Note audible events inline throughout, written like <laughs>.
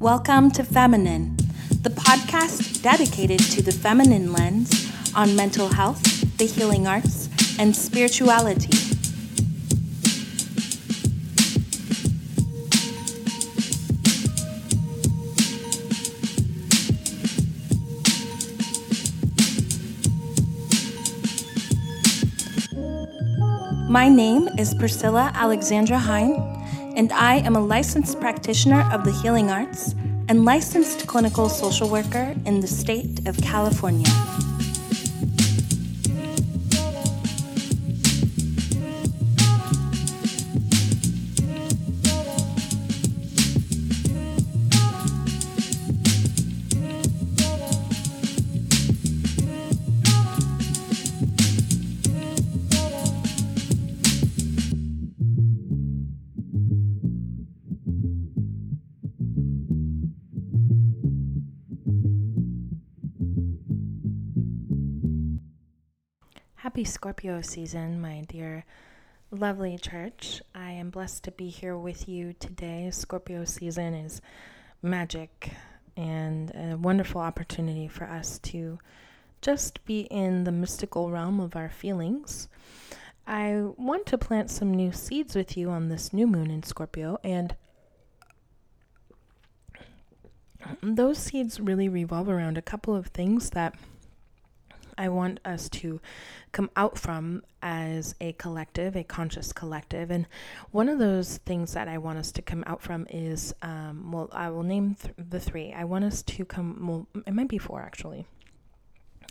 Welcome to Feminine, the podcast dedicated to the feminine lens on mental health, the healing arts, and spirituality. My name is Priscilla Alexandra Hine, and I am a licensed practitioner of the healing arts and licensed clinical social worker in the state of California. Happy Scorpio season, my dear lovely church. I am blessed to be here with you today. Scorpio season is magic and a wonderful opportunity for us to just be in the mystical realm of our feelings. I want to plant some new seeds with you on this new moon in Scorpio, and those seeds really revolve around a couple of things that I want us to come out from as a collective, a conscious collective. And one of those things that I want us to come out from is, um, well, I will name th- the three. I want us to come, well, it might be four actually.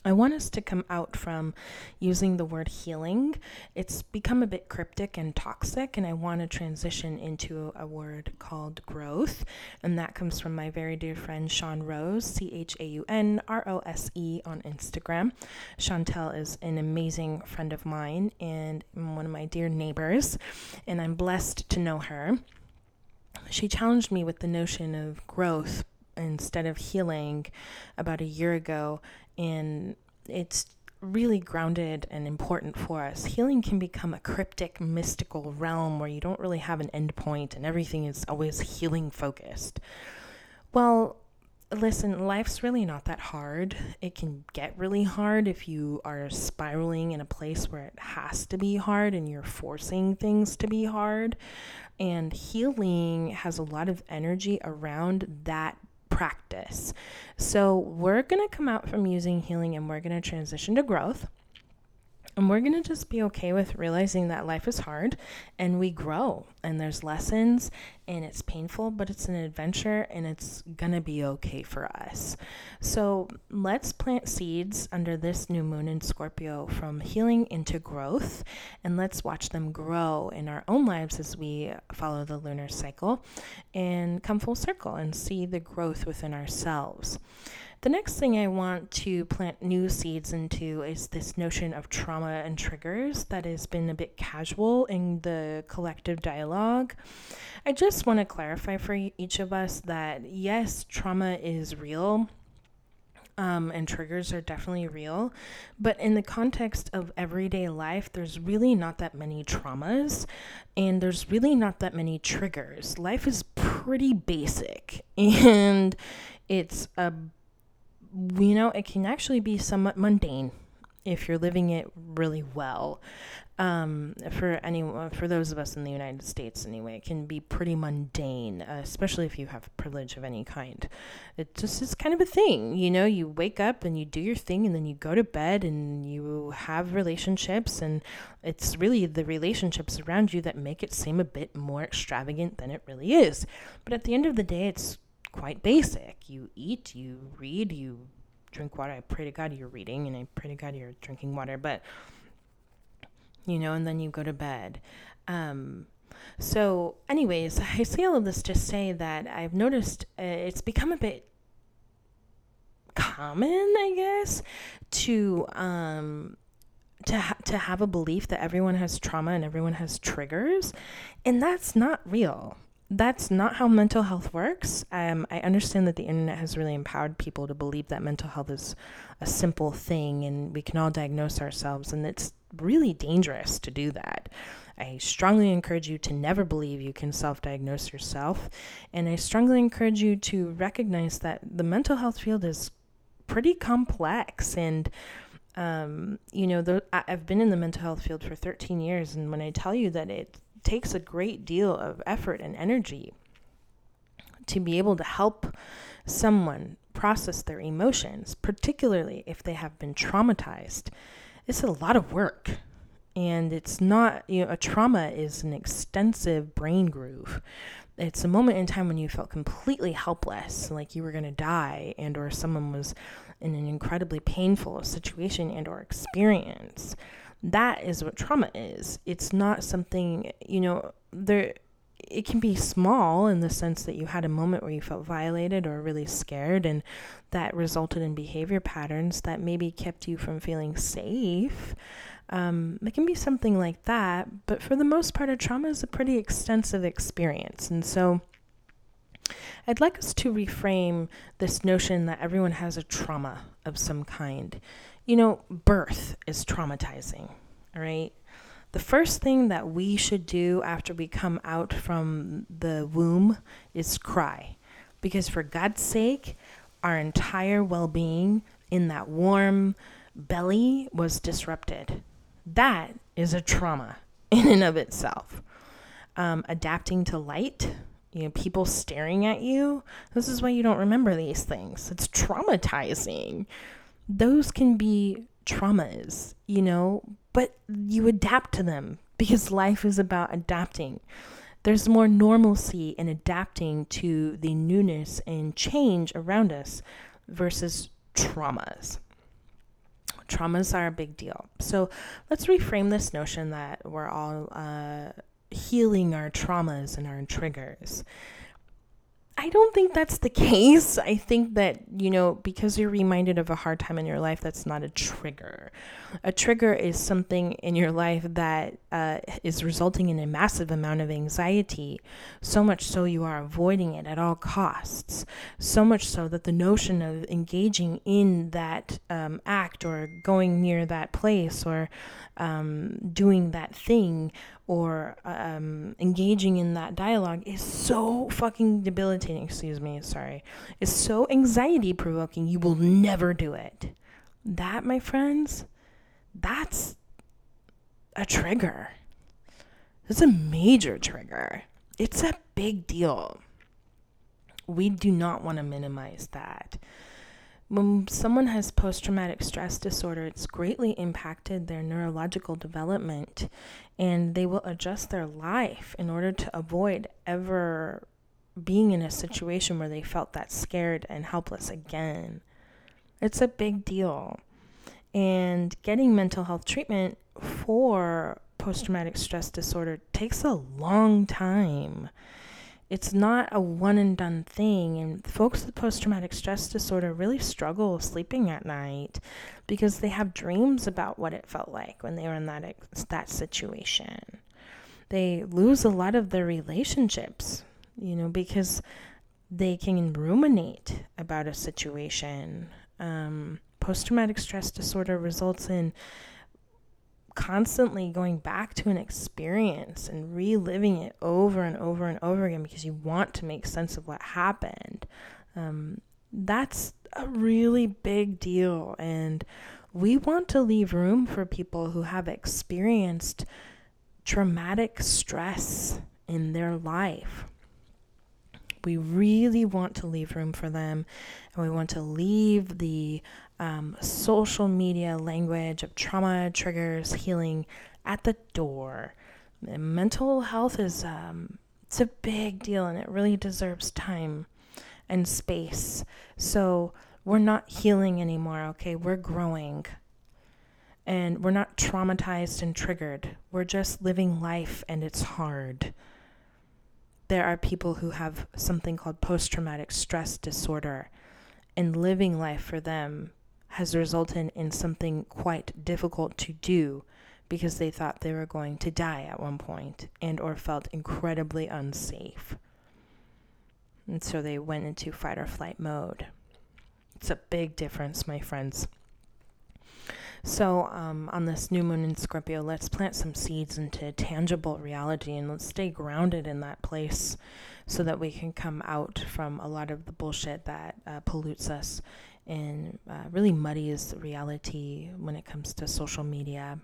I want us to come out from using the word healing. It's become a bit cryptic and toxic, and I want to transition into a word called growth. And that comes from my very dear friend Chaun Rose, C H A U N R O S E, on Instagram. Chantel is an amazing friend of mine and one of my dear neighbors, and I'm blessed to know her. She challenged me with the notion of growth instead of healing about a year ago and it's really grounded and important for us. Healing can become a cryptic, mystical realm where you don't really have an end point and everything is always healing focused. Well, listen, life's really not that hard. It can get really hard if you are spiraling in a place where it has to be hard and you're forcing things to be hard. And healing has a lot of energy around that practice. So, we're going to come out from using healing and we're going to transition to growth. And we're going to just be okay with realizing that life is hard and we grow and there's lessons and it's painful, but it's an adventure and it's going to be okay for us. So let's plant seeds under this new moon in Scorpio from healing into growth and let's watch them grow in our own lives as we follow the lunar cycle and come full circle and see the growth within ourselves. The next thing I want to plant new seeds into is this notion of trauma and triggers that has been a bit casual in the collective dialogue. I just want to clarify for each of us that yes, trauma is real. Um, and triggers are definitely real. But in the context of everyday life, there's really not that many traumas and there's really not that many triggers. Life is pretty basic <laughs> and it's a you know, it can actually be somewhat mundane if you're living it really well. Um, for anyone, for those of us in the United States, anyway, it can be pretty mundane, uh, especially if you have privilege of any kind. It just is kind of a thing, you know. You wake up and you do your thing, and then you go to bed and you have relationships, and it's really the relationships around you that make it seem a bit more extravagant than it really is. But at the end of the day, it's quite basic. You eat, you read, you drink water. I pray to God you're reading, and I pray to God you're drinking water. But you know, and then you go to bed. Um, so, anyways, <laughs> I say all of this to say that I've noticed uh, it's become a bit common, I guess, to um, to ha- to have a belief that everyone has trauma and everyone has triggers, and that's not real that's not how mental health works. Um, I understand that the internet has really empowered people to believe that mental health is a simple thing and we can all diagnose ourselves, and it's really dangerous to do that. I strongly encourage you to never believe you can self diagnose yourself, and I strongly encourage you to recognize that the mental health field is pretty complex and um, you know, the, I've been in the mental health field for 13 years, and when I tell you that it takes a great deal of effort and energy to be able to help someone process their emotions, particularly if they have been traumatized. It's a lot of work. And it's not, you know, a trauma is an extensive brain groove. It's a moment in time when you felt completely helpless, like you were going to die, and or someone was in an incredibly painful situation and or experience that is what trauma is. It's not something, you know, there it can be small in the sense that you had a moment where you felt violated or really scared and that resulted in behavior patterns that maybe kept you from feeling safe. Um, it can be something like that, but for the most part, a trauma is a pretty extensive experience. And so I'd like us to reframe this notion that everyone has a trauma of some kind. You know, birth is traumatizing, right? The first thing that we should do after we come out from the womb is cry. Because for God's sake, our entire well being in that warm belly was disrupted. That is a trauma <laughs> in and of itself. Um, adapting to light, you know, people staring at you. This is why you don't remember these things. It's traumatizing those can be traumas, you know, but you adapt to them because life is about adapting. There's more normalcy in adapting to the newness and change around us versus traumas. Traumas are a big deal. So let's reframe this notion that we're all uh, healing our traumas and our triggers. I don't think that's the <laughs> case. I think that, you know, because you're reminded of a hard time in your life, that's not a trigger. A trigger is something in your life that uh, is resulting in a massive amount of anxiety, so much so you are avoiding it at all costs. So much so that the notion of engaging in that um, act or going near that place or um, doing that thing or um, engaging in that dialogue is so fucking debilitating. Excuse me, sorry. It's so anxiety provoking, you will never do it. That, my friends, that's a trigger. It's a major trigger. It's a big deal. We do not want to minimize that when someone has post traumatic stress disorder, it's greatly impacted their neurological development and they will adjust their life in order to avoid ever being in a situation where they felt that scared and helpless again. It's a big deal. And getting mental health treatment for post traumatic stress disorder takes a long time it's not a one and done thing. And folks with post traumatic stress disorder really struggle sleeping at night because they have dreams about what it felt like when they were in that that situation. They lose a lot of their relationships, you know, because they can ruminate about a situation. Um, post traumatic stress disorder results in constantly going back to an experience and reliving it over and over and over again because you want to make sense of what happened. Um, that's a really big deal. And we want to leave room for people who have experienced traumatic stress in their life. We really want to leave room for them, and we want to leave the um, social media language of trauma, triggers, healing at the door. And mental health is um, it's a big deal, and it really deserves time and space. So we're not healing anymore. Okay, we're growing. And we're not traumatized and triggered. We're just living life and it's hard there are people who have something called post traumatic stress disorder, and living life for them has resulted in something quite difficult to do because they thought they were going to die at one point and or felt incredibly unsafe. And so they went into fight or flight mode. It's a big difference, my friends. So, um, on this new moon in Scorpio, let's plant some seeds into tangible reality and let's stay grounded in that place so that we can come out from a lot of the bullshit that uh, pollutes us and uh, really muddies reality when it comes to social media.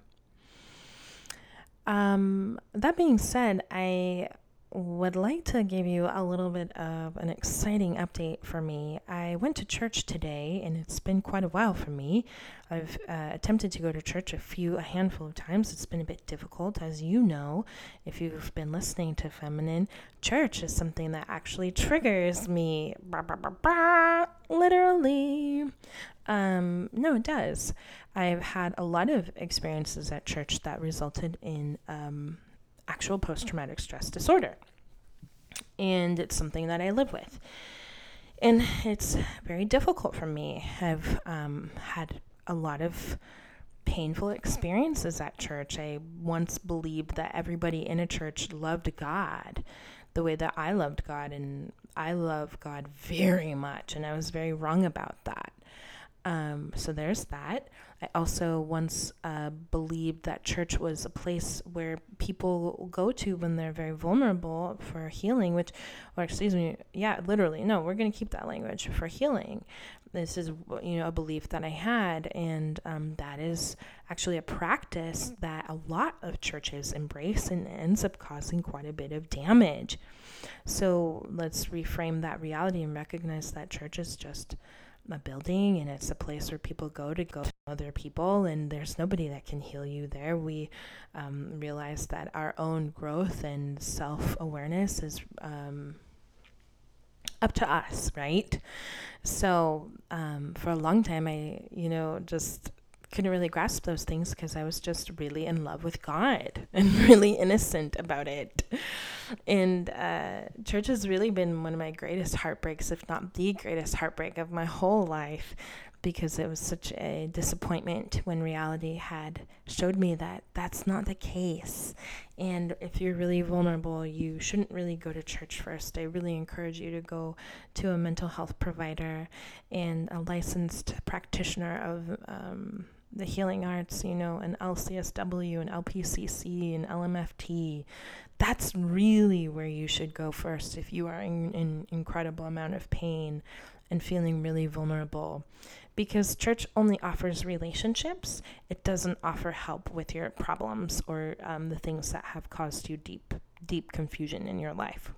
Um, that being said, I would like to give you a little bit of an exciting update for me. I went to church today, and it's been quite a while for me. I've uh, attempted to go to church a few, a handful of times. It's been a bit difficult, as you know, if you've been listening to Feminine. Church is something that actually triggers me, bah, bah, bah, literally. Um, no, it does. I've had a lot of experiences at church that resulted in um, actual post traumatic stress disorder. And it's something that I live with. And it's very difficult for me. I've um, had a lot of painful experiences at church. I once believed that everybody in a church loved God the way that I loved God, and I love God very much, and I was very wrong about that. Um, so there's that. I also once uh, believed that church was a place where people go to when they're very vulnerable for healing, which, or excuse me, yeah, literally, no, we're going to keep that language for healing. This is, you know, a belief that I had, and um, that is actually a practice that a lot of churches embrace and ends up causing quite a bit of damage. So let's reframe that reality and recognize that church is just a building and it's a place where people go to go to other people and there's nobody that can heal you there. We um, realize that our own growth and self-awareness is um, up to us right? So um, for a long time i you know just couldn't really grasp those things because I was just really in love with God <laughs> and really innocent about it. And uh, church has really been one of my greatest heartbreaks, if not the greatest heartbreak of my whole life, because it was such a disappointment when reality had showed me that that's not the case. And if you're really vulnerable, you shouldn't really go to church first. I really encourage you to go to a mental health provider and a licensed practitioner of um, the healing arts, you know, an LCSW, an LPCC, an LMFT. That's really where you should go first if you are in an incredible amount of pain and feeling really vulnerable. Because church only offers relationships, it doesn't offer help with your problems or um, the things that have caused you deep, deep confusion in your life.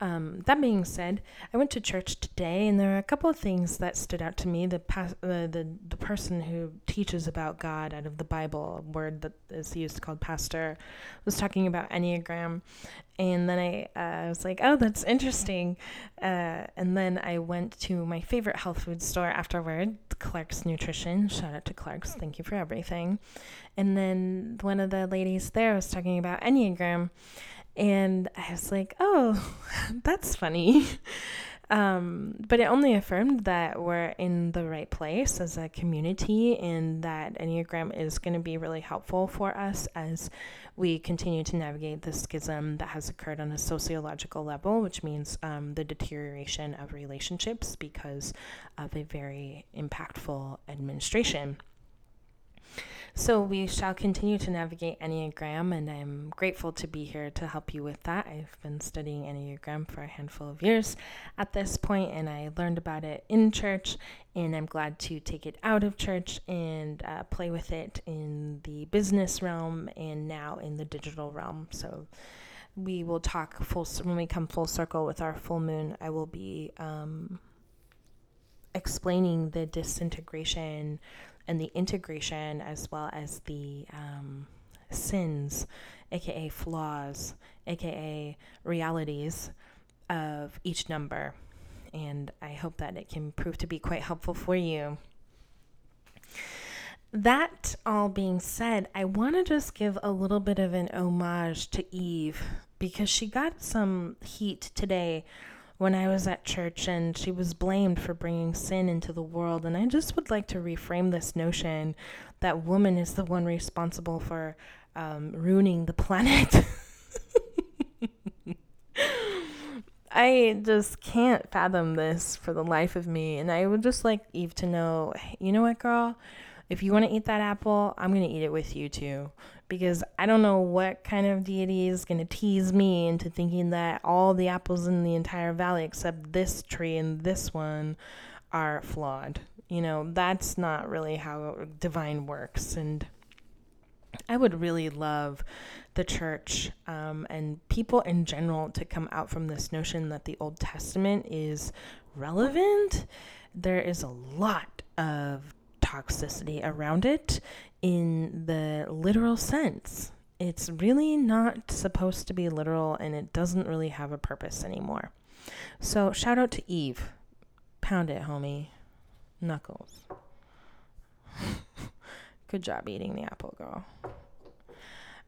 Um, that being said, I went to church today, and there are a couple of things that stood out to me. The pas- uh, the the person who teaches about God out of the Bible, a word that is used called pastor, was talking about Enneagram, and then I uh, was like, "Oh, that's interesting." Uh, and then I went to my favorite health food store afterward, Clark's Nutrition. Shout out to Clark's, thank you for everything. And then one of the ladies there was talking about Enneagram and I was like, oh, <laughs> that's funny. <laughs> Um, but it only affirmed that we're in the right place as a community and that Enneagram is going to be really helpful for us as we continue to navigate the schism that has occurred on a sociological level, which means um, the deterioration of relationships because of a very impactful administration. So we shall continue to navigate Enneagram, and I'm grateful to be here to help you with that. I've been studying Enneagram for a handful of years at this point, and I learned about it in church, and I'm glad to take it out of church and uh, play with it in the business realm and now in the digital realm. So we will talk full when we come full circle with our full moon. I will be um, explaining the disintegration and the integration as well as the um, sins, aka flaws, aka realities of each number. And I hope that it can prove to be quite helpful for you. That all being said, I want to just give a little bit of an homage to Eve because she got some heat today when I was at church and she was blamed for bringing sin into the world. And I just would like to reframe this notion that woman is the one responsible for um, ruining the planet. <laughs> I just can't fathom this for the life of me. And I would just like Eve to know, you know what, girl? If you want to eat that apple, I'm going to eat it with you too. Because I don't know what kind of deity is going to tease me into thinking that all the apples in the entire valley, except this tree and this one, are flawed. You know, that's not really how divine works. And I would really love the church um, and people in general to come out from this notion that the Old Testament is relevant. There is a lot of toxicity around it in the literal sense. It's really not supposed to be literal and it doesn't really have a purpose anymore. So, shout out to Eve. Pound it, homie. Knuckles. <laughs> Good job eating the apple, girl.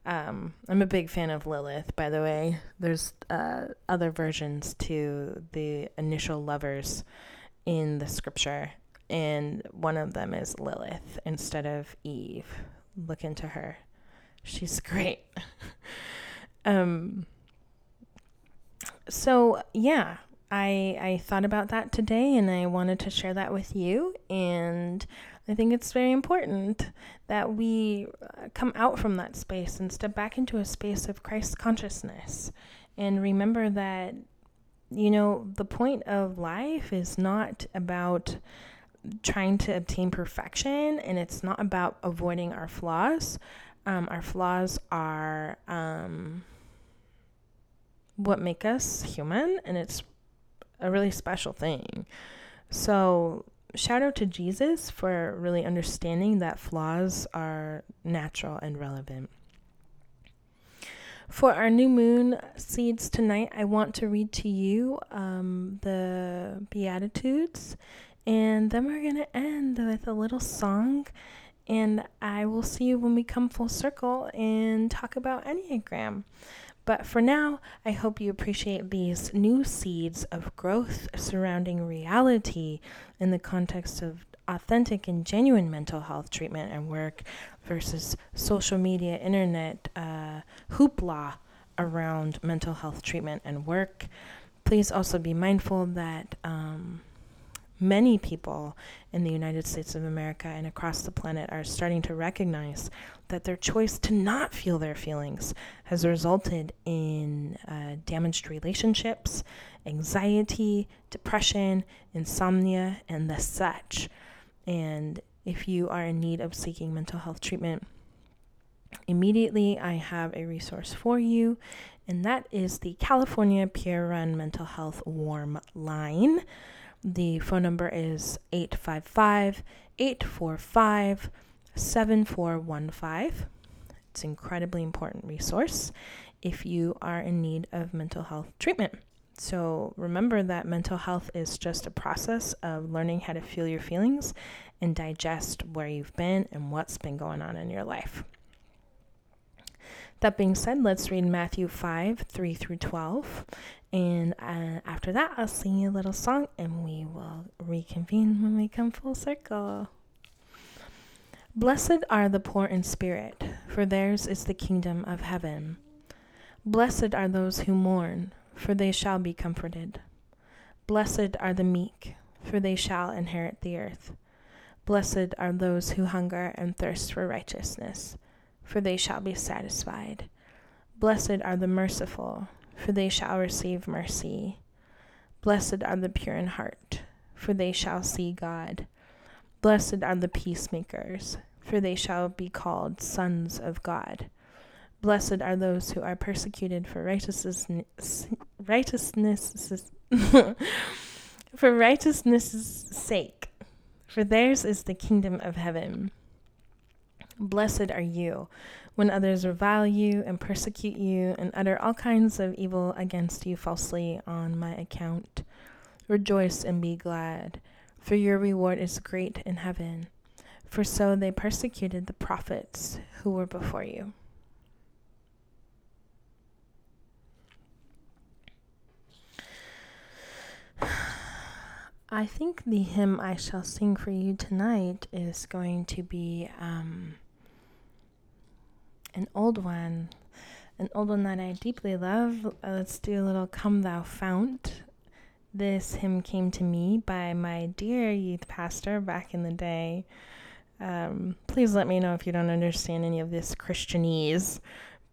Um, I'm a big fan of Lilith, by the way. There's uh, other versions to the initial lovers in the scripture, and one of them is Lilith instead of Eve. Look into her. She's <laughs> great. um, so, yeah, I, I thought about that today and I wanted to share that with you. And I think it's very important that we uh, come out from that space and step back into a space of Christ consciousness and remember that, you know, the point of life is not about trying to obtain perfection and it's not about avoiding our flaws. Um, our flaws are um, what make us human and it's a really special thing. So, shout out to Jesus for really understanding that flaws are natural and relevant. For our new moon seeds tonight, I want to read to you um, the Beatitudes, and then we're going to end with a little song. And I will see you when we come full circle and talk about Enneagram. But for now, I hope you appreciate these new seeds of growth surrounding reality in the context of authentic and genuine mental health treatment and work versus social media, internet uh, hoopla around mental health treatment and work. Please also be mindful that um, many people in the United States of America and across the planet are starting to recognize that their choice to not feel their feelings has resulted in uh, damaged relationships, anxiety, depression, insomnia, and the such. And if you are in need of seeking mental health treatment, immediately I have a resource for you, and that is the California Peer Run Mental Health Warm Line. The phone number is 855 845 7415. It's an incredibly important resource if you are in need of mental health treatment. So remember that mental health is just a process of learning how to feel your feelings and digest where you've been and what's been going on in your life. That being said, let's read Matthew 5 3 through 12. And uh, after that, I'll sing you a little song and we will reconvene when we come full circle. Blessed are the poor in spirit, for theirs is the kingdom of heaven. Blessed are those who mourn, for they shall be comforted. Blessed are the meek, for they shall inherit the earth. Blessed are those who hunger and thirst for righteousness, for they shall be satisfied. Blessed are the merciful for they shall receive mercy. Blessed are the pure in heart, for they shall see God. Blessed are the peacemakers, for they shall be called sons of God. Blessed are those who are persecuted for righteousness, righteousness <laughs> for righteousness' sake, for theirs is the kingdom of heaven. Blessed are you when others revile you and persecute you and utter all kinds of evil against you falsely on my account. Rejoice and be glad, for your reward is great in heaven. For so they persecuted the prophets who were before you. <sighs> I think the hymn I shall sing for you tonight is going to be um, an old one an old one that I deeply love. Uh, let's do a little Come Thou Fount. This hymn came to me by my dear youth pastor back in the day. Um, please let me know if you don't understand any of this Christianese,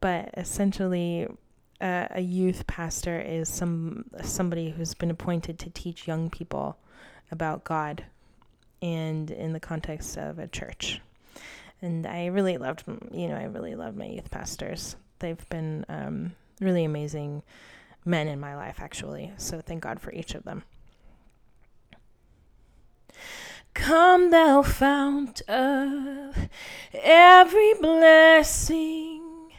but essentially, uh, a youth pastor is some somebody who's been appointed to teach young people about God, and in the context of a church. And I really loved, you know, I really loved my youth pastors. They've been um, really amazing men in my life, actually. So thank God for each of them. Come, thou fount of every blessing,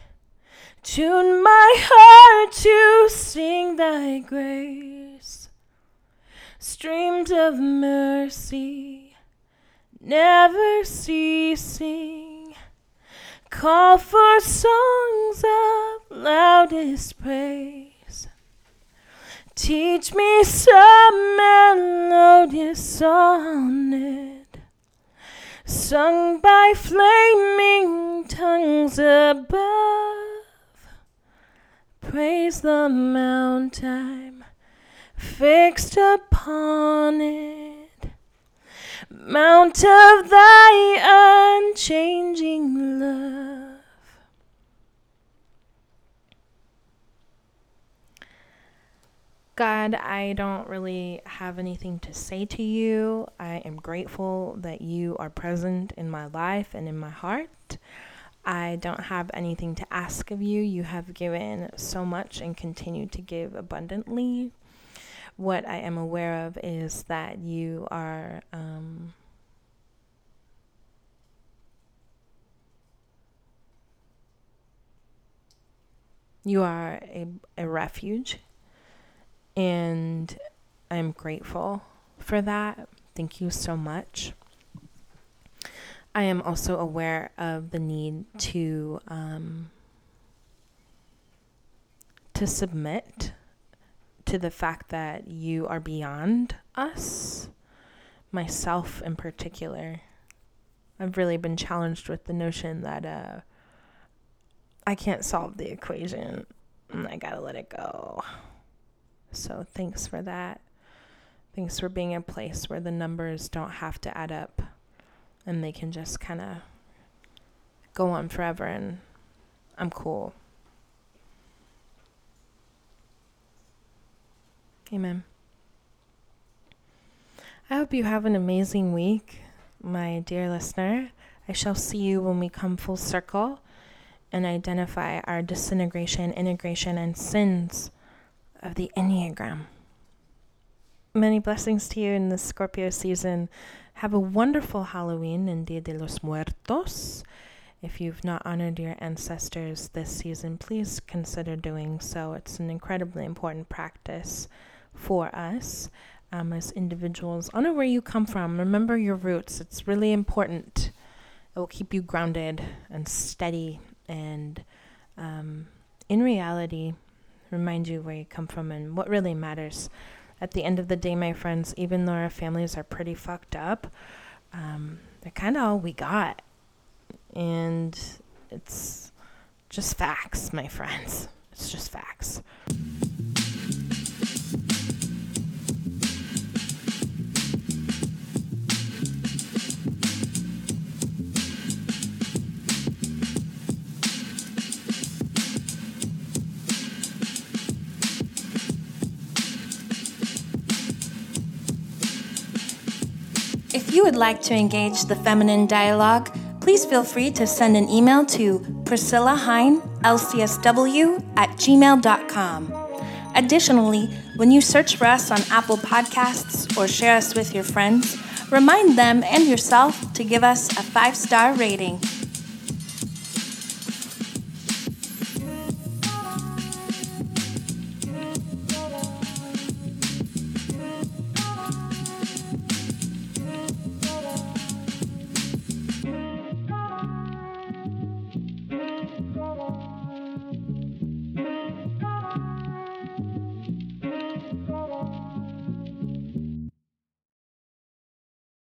tune my heart to sing thy grace. Streams of mercy, never ceasing, call for songs of loudest praise. Teach me some melodious sonnet sung by flaming tongues above. Praise the mount I'm fixed upon it, mount of thy unchanging love. God, I don't really have anything to say to you. I am grateful that you are present in my life and in my heart. I don't have anything to ask of you. You have given so much and continue to give abundantly. What I am aware of is that you are. Um, you are a, a refuge and I'm grateful for that. Thank you so much. I am also aware of the need to um, to submit to the fact that you are beyond us, myself in particular. I've really been challenged with the notion that uh, I can't solve the equation and I gotta let it go. So thanks for that. Thanks for being a place where the numbers don't have to add up and they can just kind of go on forever and I'm cool. Amen. I hope you have an amazing week, my dear listener. I shall see you when we come full circle and identify our disintegration, integration, and sins of the Enneagram. Many blessings to you in the Scorpio season. Have a wonderful Halloween and Dia de los Muertos. If you've not honored your ancestors this season, please consider doing so. It's an incredibly important practice for us um, as individuals. Honor where you come from. Remember your roots. It's really important. It will keep you grounded and steady and um, in reality remind you where you come from and what really matters. At the end of the day, my friends, even though our families are pretty fucked up, um, they're kind of all we got. And it's just facts, my friends. It's just facts. You would like to engage the feminine dialogue, please feel free to send an email to Priscilla Hine, LCSW at gmail.com. Additionally, when you search for us on Apple Podcasts or share us with your friends, remind them and yourself to give us a five star rating.